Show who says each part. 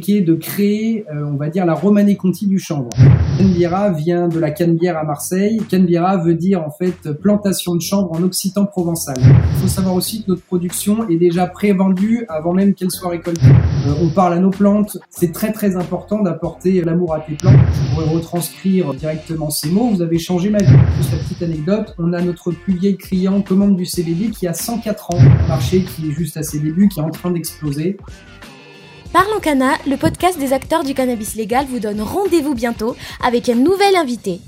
Speaker 1: qui est de créer, euh, on va dire, la Romanée Conti du chanvre. Canbiera vient de la Canebière à Marseille. Canbiera veut dire en fait plantation de chanvre en occitan provençal. Il faut savoir aussi que notre production est déjà pré-vendue avant même qu'elle soit récoltée. Euh, on parle à nos plantes. C'est très très important d'apporter l'amour à tes plantes. Je pourrais retranscrire directement ces mots. Vous avez changé ma vie. Juste la petite anecdote, on a notre plus vieil client commande du CBD qui a 104 ans. Marché qui est juste à ses débuts, qui est en train d'exploser.
Speaker 2: Parlons Cana, le podcast des acteurs du cannabis légal vous donne rendez-vous bientôt avec un nouvel invité.